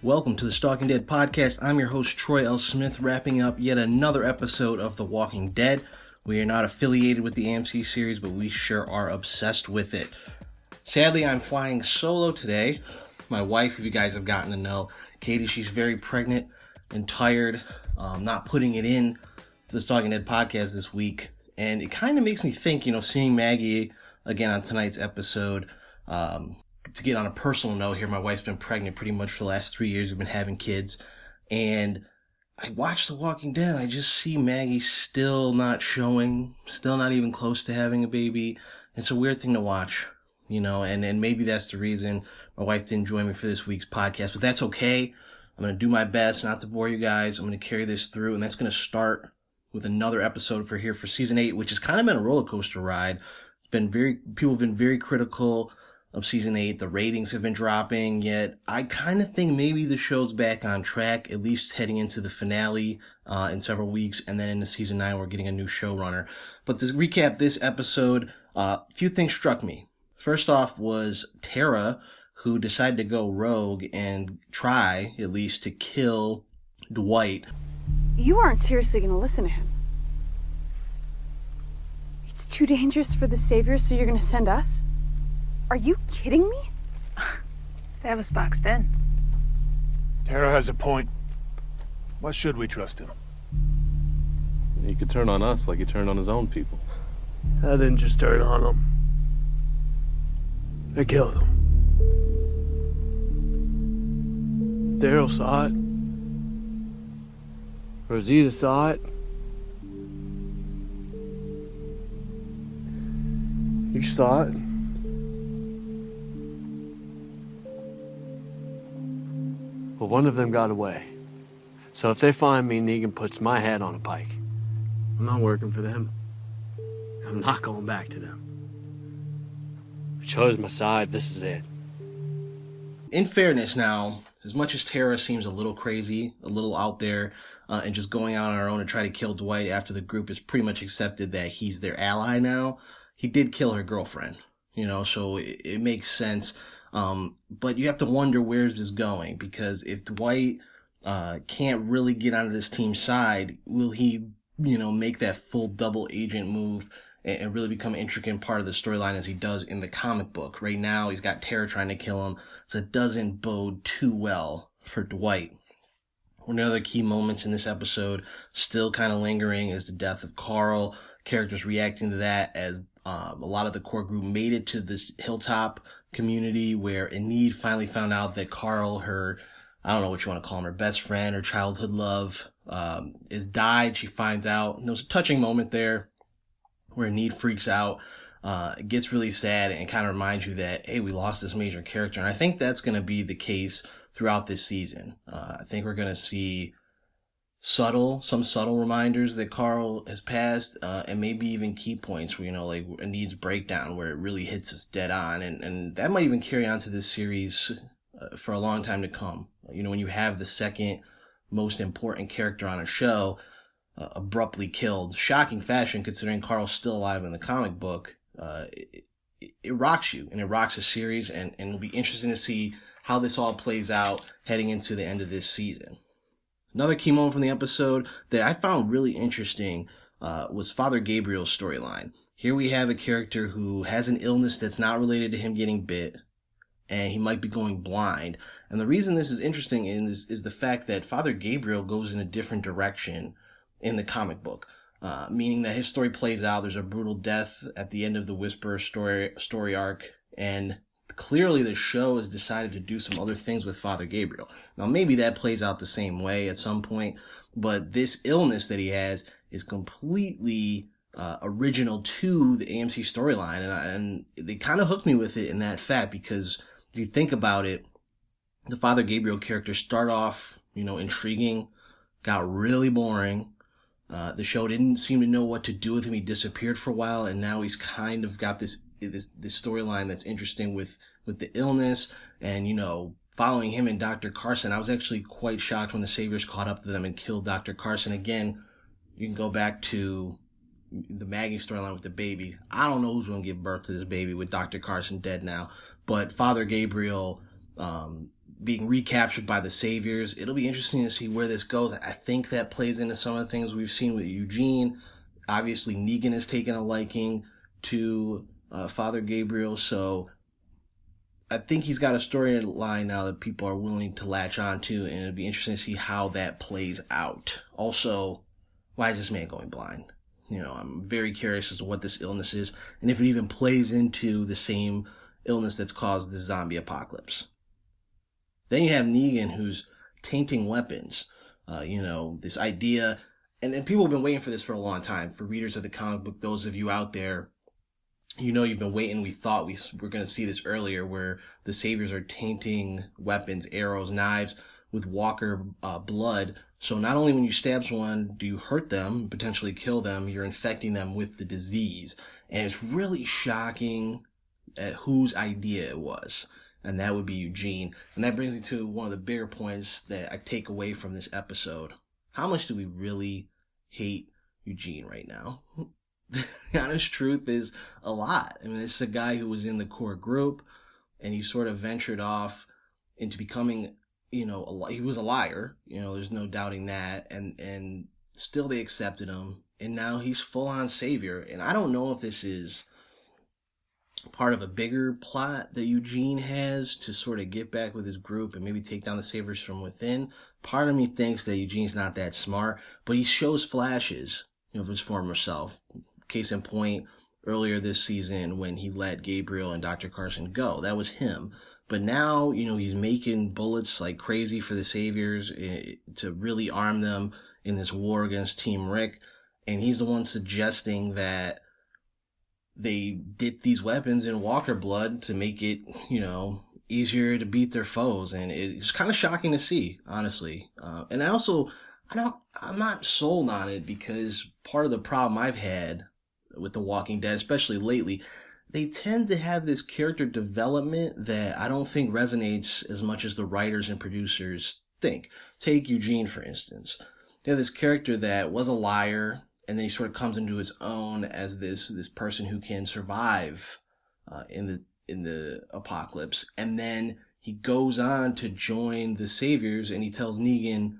Welcome to the Stalking Dead podcast. I'm your host, Troy L. Smith, wrapping up yet another episode of The Walking Dead. We are not affiliated with the AMC series, but we sure are obsessed with it. Sadly, I'm flying solo today. My wife, if you guys have gotten to know, Katie, she's very pregnant and tired, um, not putting it in the Stalking Dead podcast this week. And it kind of makes me think, you know, seeing Maggie again on tonight's episode, um, to get on a personal note here, my wife's been pregnant pretty much for the last three years. We've been having kids. And I watch The Walking Dead. I just see Maggie still not showing, still not even close to having a baby. It's a weird thing to watch, you know, and, and maybe that's the reason my wife didn't join me for this week's podcast, but that's okay. I'm going to do my best not to bore you guys. I'm going to carry this through, and that's going to start with another episode for here for season eight, which has kind of been a roller coaster ride. It's been very, people have been very critical of season eight. The ratings have been dropping, yet I kind of think maybe the show's back on track, at least heading into the finale uh, in several weeks, and then into season nine, we're getting a new showrunner. But to recap this episode, a uh, few things struck me. First off was Tara, who decided to go rogue and try, at least, to kill Dwight. You aren't seriously going to listen to him. It's too dangerous for the Savior, so you're going to send us? Are you kidding me? They have us boxed in. Tara has a point. Why should we trust him? He could turn on us like he turned on his own people. I didn't just turn on them. I killed them. Daryl saw it. Rosita saw it. You saw it. But one of them got away. So if they find me, Negan puts my head on a pike. I'm not working for them. I'm not going back to them. I chose my side. This is it. In fairness, now, as much as Tara seems a little crazy, a little out there, uh, and just going out on her own to try to kill Dwight after the group has pretty much accepted that he's their ally now, he did kill her girlfriend. You know, so it, it makes sense um, but you have to wonder where's this going because if Dwight uh, can't really get onto this team's side, will he, you know, make that full double agent move and, and really become an intricate part of the storyline as he does in the comic book? Right now, he's got Tara trying to kill him, so it doesn't bode too well for Dwight. One of the key moments in this episode, still kind of lingering, is the death of Carl. Characters reacting to that as um, a lot of the core group made it to this hilltop community where Enid finally found out that Carl, her, I don't know what you want to call him, her best friend or childhood love, um, is died. She finds out. And there was a touching moment there where Enid freaks out, uh, gets really sad and kind of reminds you that, hey, we lost this major character. And I think that's going to be the case throughout this season. Uh, I think we're going to see subtle, some subtle reminders that Carl has passed, uh, and maybe even key points where, you know, like Enid's breakdown where it really hits us dead on. And, and that might even carry on to this series uh, for a long time to come. You know, when you have the second most important character on a show uh, abruptly killed, shocking fashion considering Carl's still alive in the comic book, uh, it, it, it rocks you and it rocks a series and, and it'll be interesting to see how this all plays out heading into the end of this season. Another key moment from the episode that I found really interesting uh, was Father Gabriel's storyline. Here we have a character who has an illness that's not related to him getting bit, and he might be going blind. And the reason this is interesting is, is the fact that Father Gabriel goes in a different direction in the comic book. Uh, meaning that his story plays out. There's a brutal death at the end of the Whisper story story arc, and clearly the show has decided to do some other things with Father Gabriel. Now, maybe that plays out the same way at some point, but this illness that he has is completely uh, original to the AMC storyline, and, and they kind of hooked me with it in that fact because if you think about it, the Father Gabriel character start off, you know, intriguing, got really boring. Uh, the show didn't seem to know what to do with him. He disappeared for a while, and now he's kind of got this this this storyline that's interesting with with the illness and you know following him and Dr. Carson. I was actually quite shocked when the Saviors caught up to them and killed Dr. Carson again. You can go back to the Maggie storyline with the baby. I don't know who's going to give birth to this baby with Dr. Carson dead now, but Father Gabriel um, being recaptured by the saviors. It'll be interesting to see where this goes. I think that plays into some of the things we've seen with Eugene. Obviously, Negan has taken a liking to uh, Father Gabriel, so I think he's got a storyline now that people are willing to latch on to, and it'd be interesting to see how that plays out. Also, why is this man going blind? You know, I'm very curious as to what this illness is, and if it even plays into the same illness that's caused the zombie apocalypse. Then you have Negan, who's tainting weapons. Uh, you know, this idea, and, and people have been waiting for this for a long time. For readers of the comic book, those of you out there you know you've been waiting. We thought we were going to see this earlier, where the saviors are tainting weapons, arrows, knives with Walker uh, blood. So not only when you stab someone do you hurt them, potentially kill them, you're infecting them with the disease. And it's really shocking at whose idea it was. And that would be Eugene. And that brings me to one of the bigger points that I take away from this episode. How much do we really hate Eugene right now? the honest truth is a lot. I mean, this is a guy who was in the core group and he sort of ventured off into becoming, you know, a, he was a liar. You know, there's no doubting that. And, and still they accepted him. And now he's full on savior. And I don't know if this is part of a bigger plot that Eugene has to sort of get back with his group and maybe take down the saviors from within. Part of me thinks that Eugene's not that smart, but he shows flashes of his former self. Case in point, earlier this season when he let Gabriel and Dr. Carson go. That was him. But now, you know, he's making bullets like crazy for the Saviors eh, to really arm them in this war against Team Rick. And he's the one suggesting that they dip these weapons in Walker blood to make it, you know, easier to beat their foes. And it's kind of shocking to see, honestly. Uh, and I also, I don't, I'm not sold on it because part of the problem I've had with The Walking Dead, especially lately, they tend to have this character development that I don't think resonates as much as the writers and producers think. Take Eugene, for instance. They have this character that was a liar, and then he sort of comes into his own as this this person who can survive uh, in the in the apocalypse, and then he goes on to join the Saviors, and he tells Negan,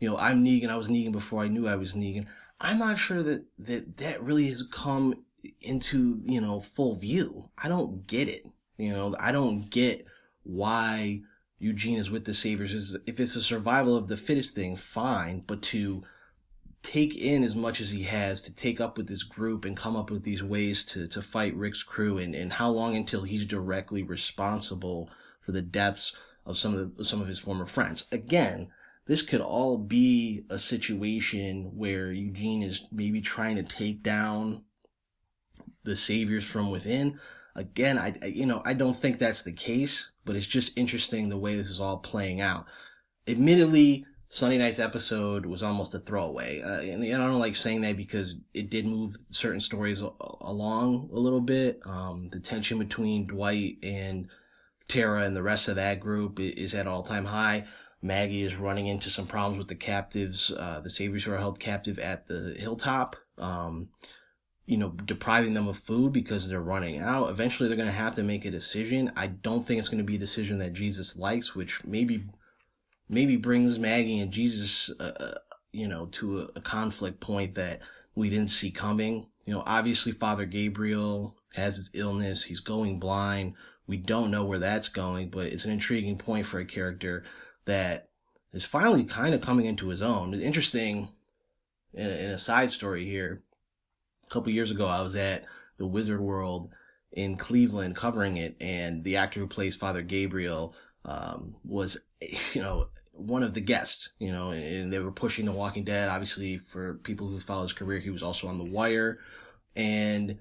you know, I'm Negan. I was Negan before I knew I was Negan. I'm not sure that, that that really has come into, you know, full view. I don't get it. You know, I don't get why Eugene is with the Saviors. If it's a survival of the fittest thing, fine. But to take in as much as he has, to take up with this group and come up with these ways to, to fight Rick's crew and, and how long until he's directly responsible for the deaths of some of the, some of his former friends. Again, this could all be a situation where Eugene is maybe trying to take down the saviors from within. Again, I, I, you know I don't think that's the case, but it's just interesting the way this is all playing out. Admittedly, Sunday night's episode was almost a throwaway, uh, and, I don't like saying that because it did move certain stories along a little bit. Um, the tension between Dwight and Tara and the rest of that group is at all time high. Maggie is running into some problems with the captives, uh, the saviors who are held captive at the hilltop. Um, you know, depriving them of food because they're running out. Eventually, they're going to have to make a decision. I don't think it's going to be a decision that Jesus likes, which maybe maybe brings Maggie and Jesus, uh, uh you know, to a, a conflict point that we didn't see coming. You know, obviously, Father Gabriel has his illness. He's going blind. We don't know where that's going, but it's an intriguing point for a character that is finally kind of coming into his own. Interesting, in a, in a side story here, a couple years ago, I was at the Wizard World in Cleveland covering it, and the actor who plays Father Gabriel um, was, you know, one of the guests, you know, and they were pushing The Walking Dead. Obviously, for people who follow his career, he was also on The Wire, and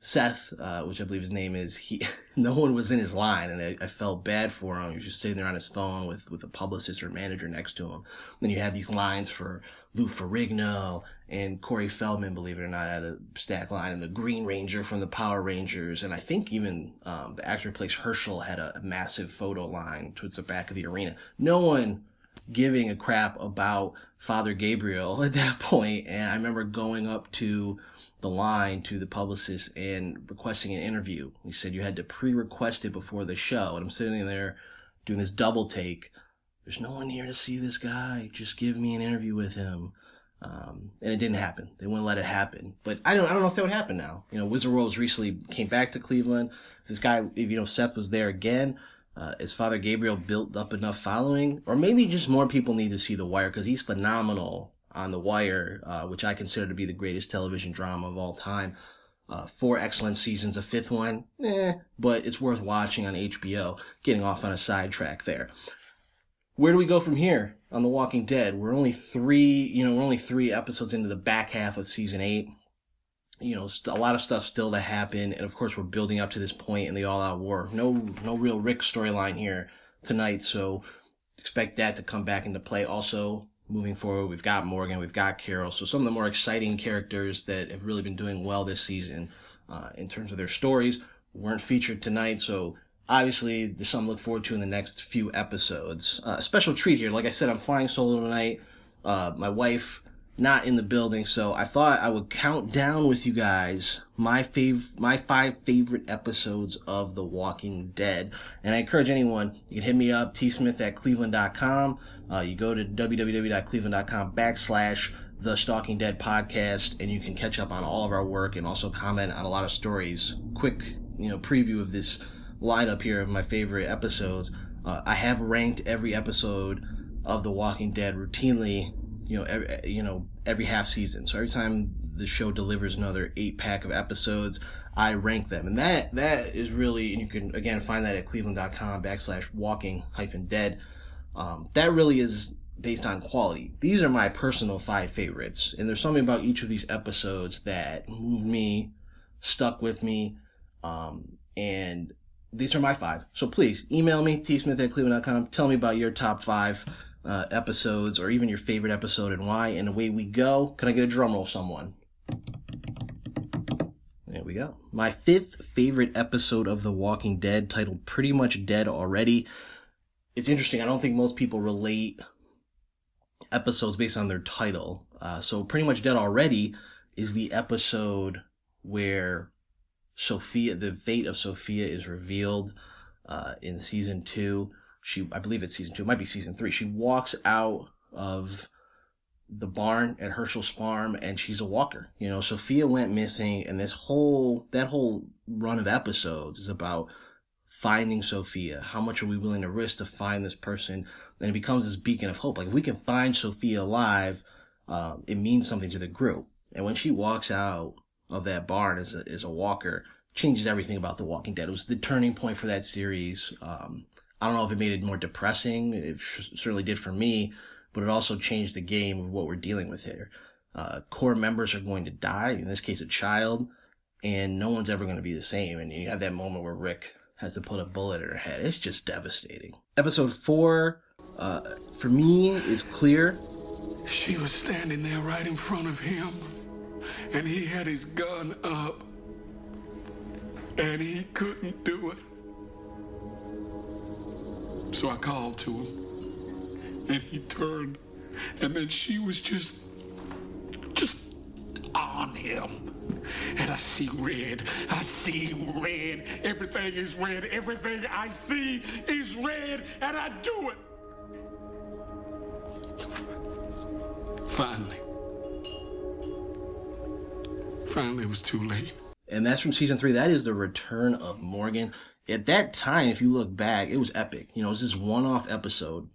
Seth, uh, which I believe his name is, he no one was in his line, and I, I, felt bad for him. He was just sitting there on his phone with with a publicist or manager next to him. Then you had these lines for Lou Ferrigno and Corey Feldman, believe it or not, had a stack line, and the Green Ranger from the Power Rangers, and I think even um, the actor who plays Hershel had a massive photo line towards the back of the arena. No one giving a crap about Father Gabriel at that point, and I remember going up to the line to the publicist and requesting an interview. He said you had to pre-request it before the show, and I'm sitting there doing this double take. There's no one here to see this guy. Just give me an interview with him. Um, and it didn't happen. They wouldn't let it happen. But I don't, I don't know if that would happen now. You know, Wizard World recently came back to Cleveland. This guy, you know, Seth was there again. Uh, his father Gabriel built up enough following, or maybe just more people need to see The Wire because he's phenomenal on The Wire, uh, which I consider to be the greatest television drama of all time. Uh, four excellent seasons, a fifth one, eh, but it's worth watching on HBO. Getting off on a sidetrack there. Where do we go from here on The Walking Dead? We're only three, you know, we're only three episodes into the back half of season eight. You know, a lot of stuff still to happen, and of course, we're building up to this point in the all-out war. No, no real Rick storyline here tonight, so expect that to come back into play. Also, moving forward. We've got Morgan, we've got Carol. So some of the more exciting characters that have really been doing well this season uh, in terms of their stories weren't featured tonight. So obviously there's something to look forward to in the next few episodes. Uh, a special treat here. Like I said, I'm flying solo tonight. Uh, my wife not in the building, so I thought I would count down with you guys my fav- my five favorite episodes of The Walking Dead. And I encourage anyone, you can hit me up, tsmith at cleveland.com. Uh, you go to www.cleveland.com backslash the Stalking Dead podcast, and you can catch up on all of our work and also comment on a lot of stories. Quick, you know, preview of this lineup here of my favorite episodes. Uh, I have ranked every episode of The Walking Dead routinely you know, every, you know, every half season. So every time the show delivers another eight pack of episodes, I rank them. And that, that is really, and you can again find that at cleveland.com backslash walking hyphen dead. Um, that really is based on quality. These are my personal five favorites. And there's something about each of these episodes that moved me, stuck with me, um, and these are my five. So please email me, tsmith at cleveland.com. Tell me about your top five uh, episodes or even your favorite episode and why. And away we go. Can I get a drum roll, someone? There we go. My fifth favorite episode of The Walking Dead, titled Pretty Much Dead Already. It's interesting. I don't think most people relate episodes based on their title. Uh, so, Pretty Much Dead Already is the episode where Sophia, the fate of Sophia is revealed uh, in season two she I believe it's season two, it might be season three. She walks out of the barn at Hershel's farm and she's a walker. You know, Sophia went missing and this whole that whole run of episodes is about finding Sophia. How much are we willing to risk to find this person? And it becomes this beacon of hope. Like if we can find Sophia alive, um, it means something to the group. And when she walks out of that barn as a, as a walker, changes everything about The Walking Dead. It was the turning point for that series. Um, I don't know if it made it more depressing. It certainly did for me, but it also changed the game of what we're dealing with here. Uh, core members are going to die, in this case, a child, and no one's ever going to be the same. And you have that moment where Rick has to put a bullet in her head. It's just devastating. Episode four, uh, for me, is clear. She was standing there right in front of him, and he had his gun up, and he couldn't do it. So I called to him, and he turned, and then she was just, just on him. And I see red. I see red. Everything is red. Everything I see is red, and I do it. Finally. Finally, it was too late. And that's from season three. That is the return of Morgan at that time, if you look back, it was epic. You know, it was this one-off episode,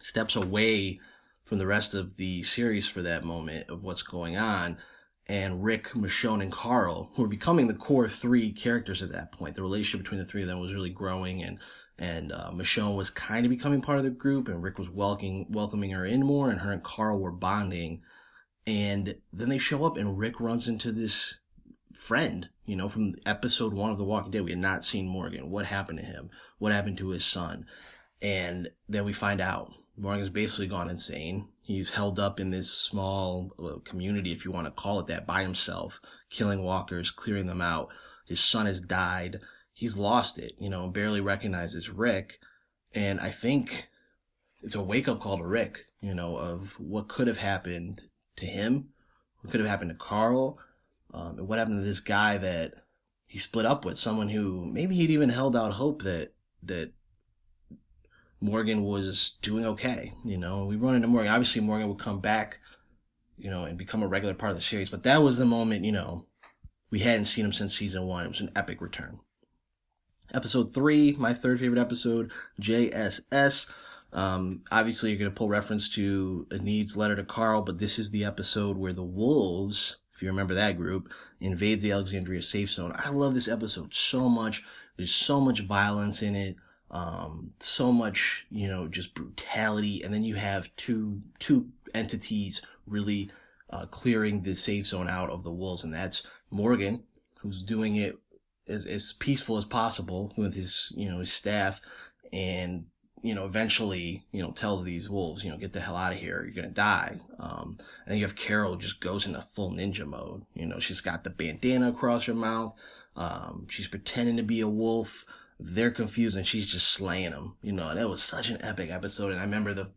steps away from the rest of the series for that moment of what's going on. And Rick, Michonne, and Carl, who were becoming the core three characters at that point. The relationship between the three of them was really growing, and and uh, Michonne was kind of becoming part of the group, and Rick was welcoming welcoming her in more, and her and Carl were bonding. And then they show up, and Rick runs into this friend, you know, from episode one of The Walking Dead. We had not seen Morgan. What happened to him? What happened to his son? And then we find out Morgan's basically gone insane. He's held up in this small uh, community, if you want to call it that, by himself, killing walkers, clearing them out. His son has died. He's lost it, you know, barely recognizes Rick. And I think it's a wake up call to Rick, you know, of what could have happened to him, what could have happened to Carl, um, what happened to this guy that he split up with? Someone who maybe he'd even held out hope that that Morgan was doing okay. You know, we run into Morgan. Obviously, Morgan would come back, you know, and become a regular part of the series. But that was the moment, you know, we hadn't seen him since season one. It was an epic return. Episode three, my third favorite episode, JSS. Um, obviously, you're going to pull reference to Enid's letter to Carl, but this is the episode where the wolves, if you remember that group, invades the Alexandria safe zone. I love this episode so much. There's so much violence in it, um, so much, you know, just brutality, and then you have two two entities really uh, clearing the safe zone out of the wolves, and that's Morgan, who's doing it as, as peaceful as possible with his, you know, his staff, and you know, eventually, you know, tells these wolves, you know, get the hell out of here, you're gonna die. Um, and then you have Carol just goes into full ninja mode. You know, she's got the bandana across her mouth. Um, she's pretending to be a wolf. They're confused and she's just slaying them. You know, that was such an epic episode. And I remember the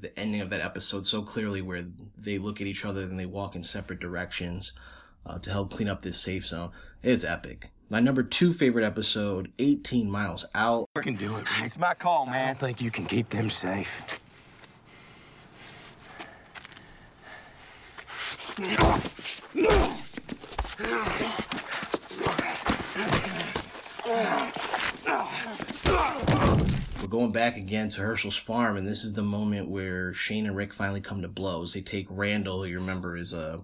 the ending of that episode so clearly, where they look at each other and they walk in separate directions uh, to help clean up this safe zone. It's epic. My number two favorite episode, 18 Miles Out. I can do it. It's my call, man. I don't think you can keep them safe. We're going back again to Hershel's farm, and this is the moment where Shane and Rick finally come to blows. They take Randall, who you remember is a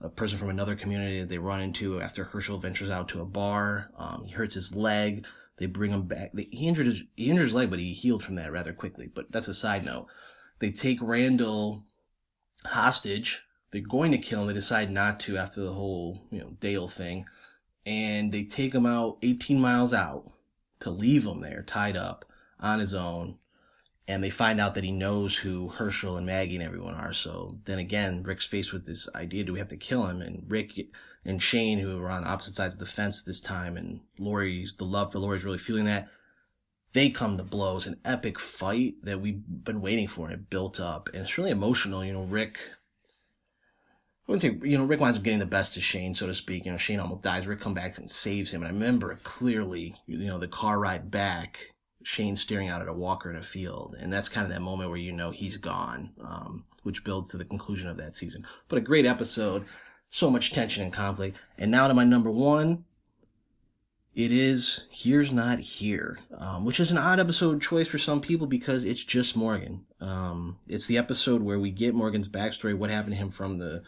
a person from another community that they run into after Hershel ventures out to a bar. Um, he hurts his leg. They bring him back. They, he injured his he injured his leg, but he healed from that rather quickly. But that's a side note. They take Randall hostage. They're going to kill him. They decide not to after the whole you know Dale thing, and they take him out 18 miles out to leave him there tied up on his own and they find out that he knows who Hershel and Maggie and everyone are. So then again, Rick's faced with this idea: do we have to kill him? And Rick and Shane, who are on opposite sides of the fence this time, and Lori, the love for Lori's really feeling that. They come to blows, an epic fight that we've been waiting for, and it built up, and it's really emotional. You know, Rick. I wouldn't say, you know, Rick winds up getting the best of Shane, so to speak. You know, Shane almost dies. Rick comes back and saves him. And I remember clearly, you know, the car ride back Shane staring out at a walker in a field, and that's kind of that moment where you know he's gone, um, which builds to the conclusion of that season. But a great episode, so much tension and conflict. And now to my number one. It is Here's Not Here, um, which is an odd episode choice for some people because it's just Morgan. Um, it's the episode where we get Morgan's backstory, what happened to him from the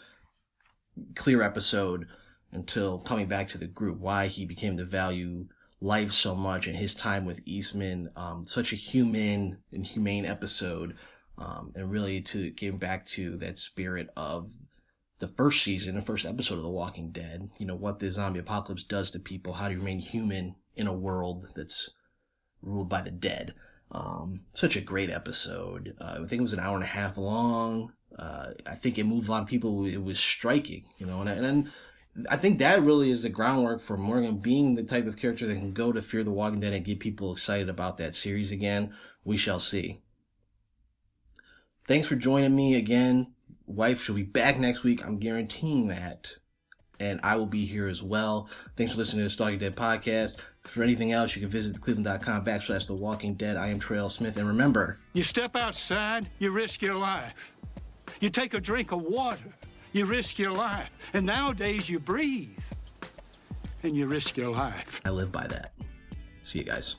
clear episode until coming back to the group, why he became the value life so much and his time with Eastman. Um, such a human and humane episode. Um, and really to get back to that spirit of the first season, the first episode of The Walking Dead. You know, what the zombie apocalypse does to people, how to remain human in a world that's ruled by the dead. Um, such a great episode. Uh, I think it was an hour and a half long. Uh, I think it moved a lot of people. It was striking, you know, and, and then I think that really is the groundwork for Morgan being the type of character that can go to Fear the Walking Dead and get people excited about that series again. We shall see. Thanks for joining me again. Wife she'll be back next week. I'm guaranteeing that. And I will be here as well. Thanks for listening to the Stalking Dead podcast. For anything else, you can visit cleveland.com backslash The Walking Dead. I am Troy L. Smith. And remember, You step outside, you risk your life. You take a drink of water, you risk your life. And nowadays you breathe and you risk your life. I live by that. See you guys.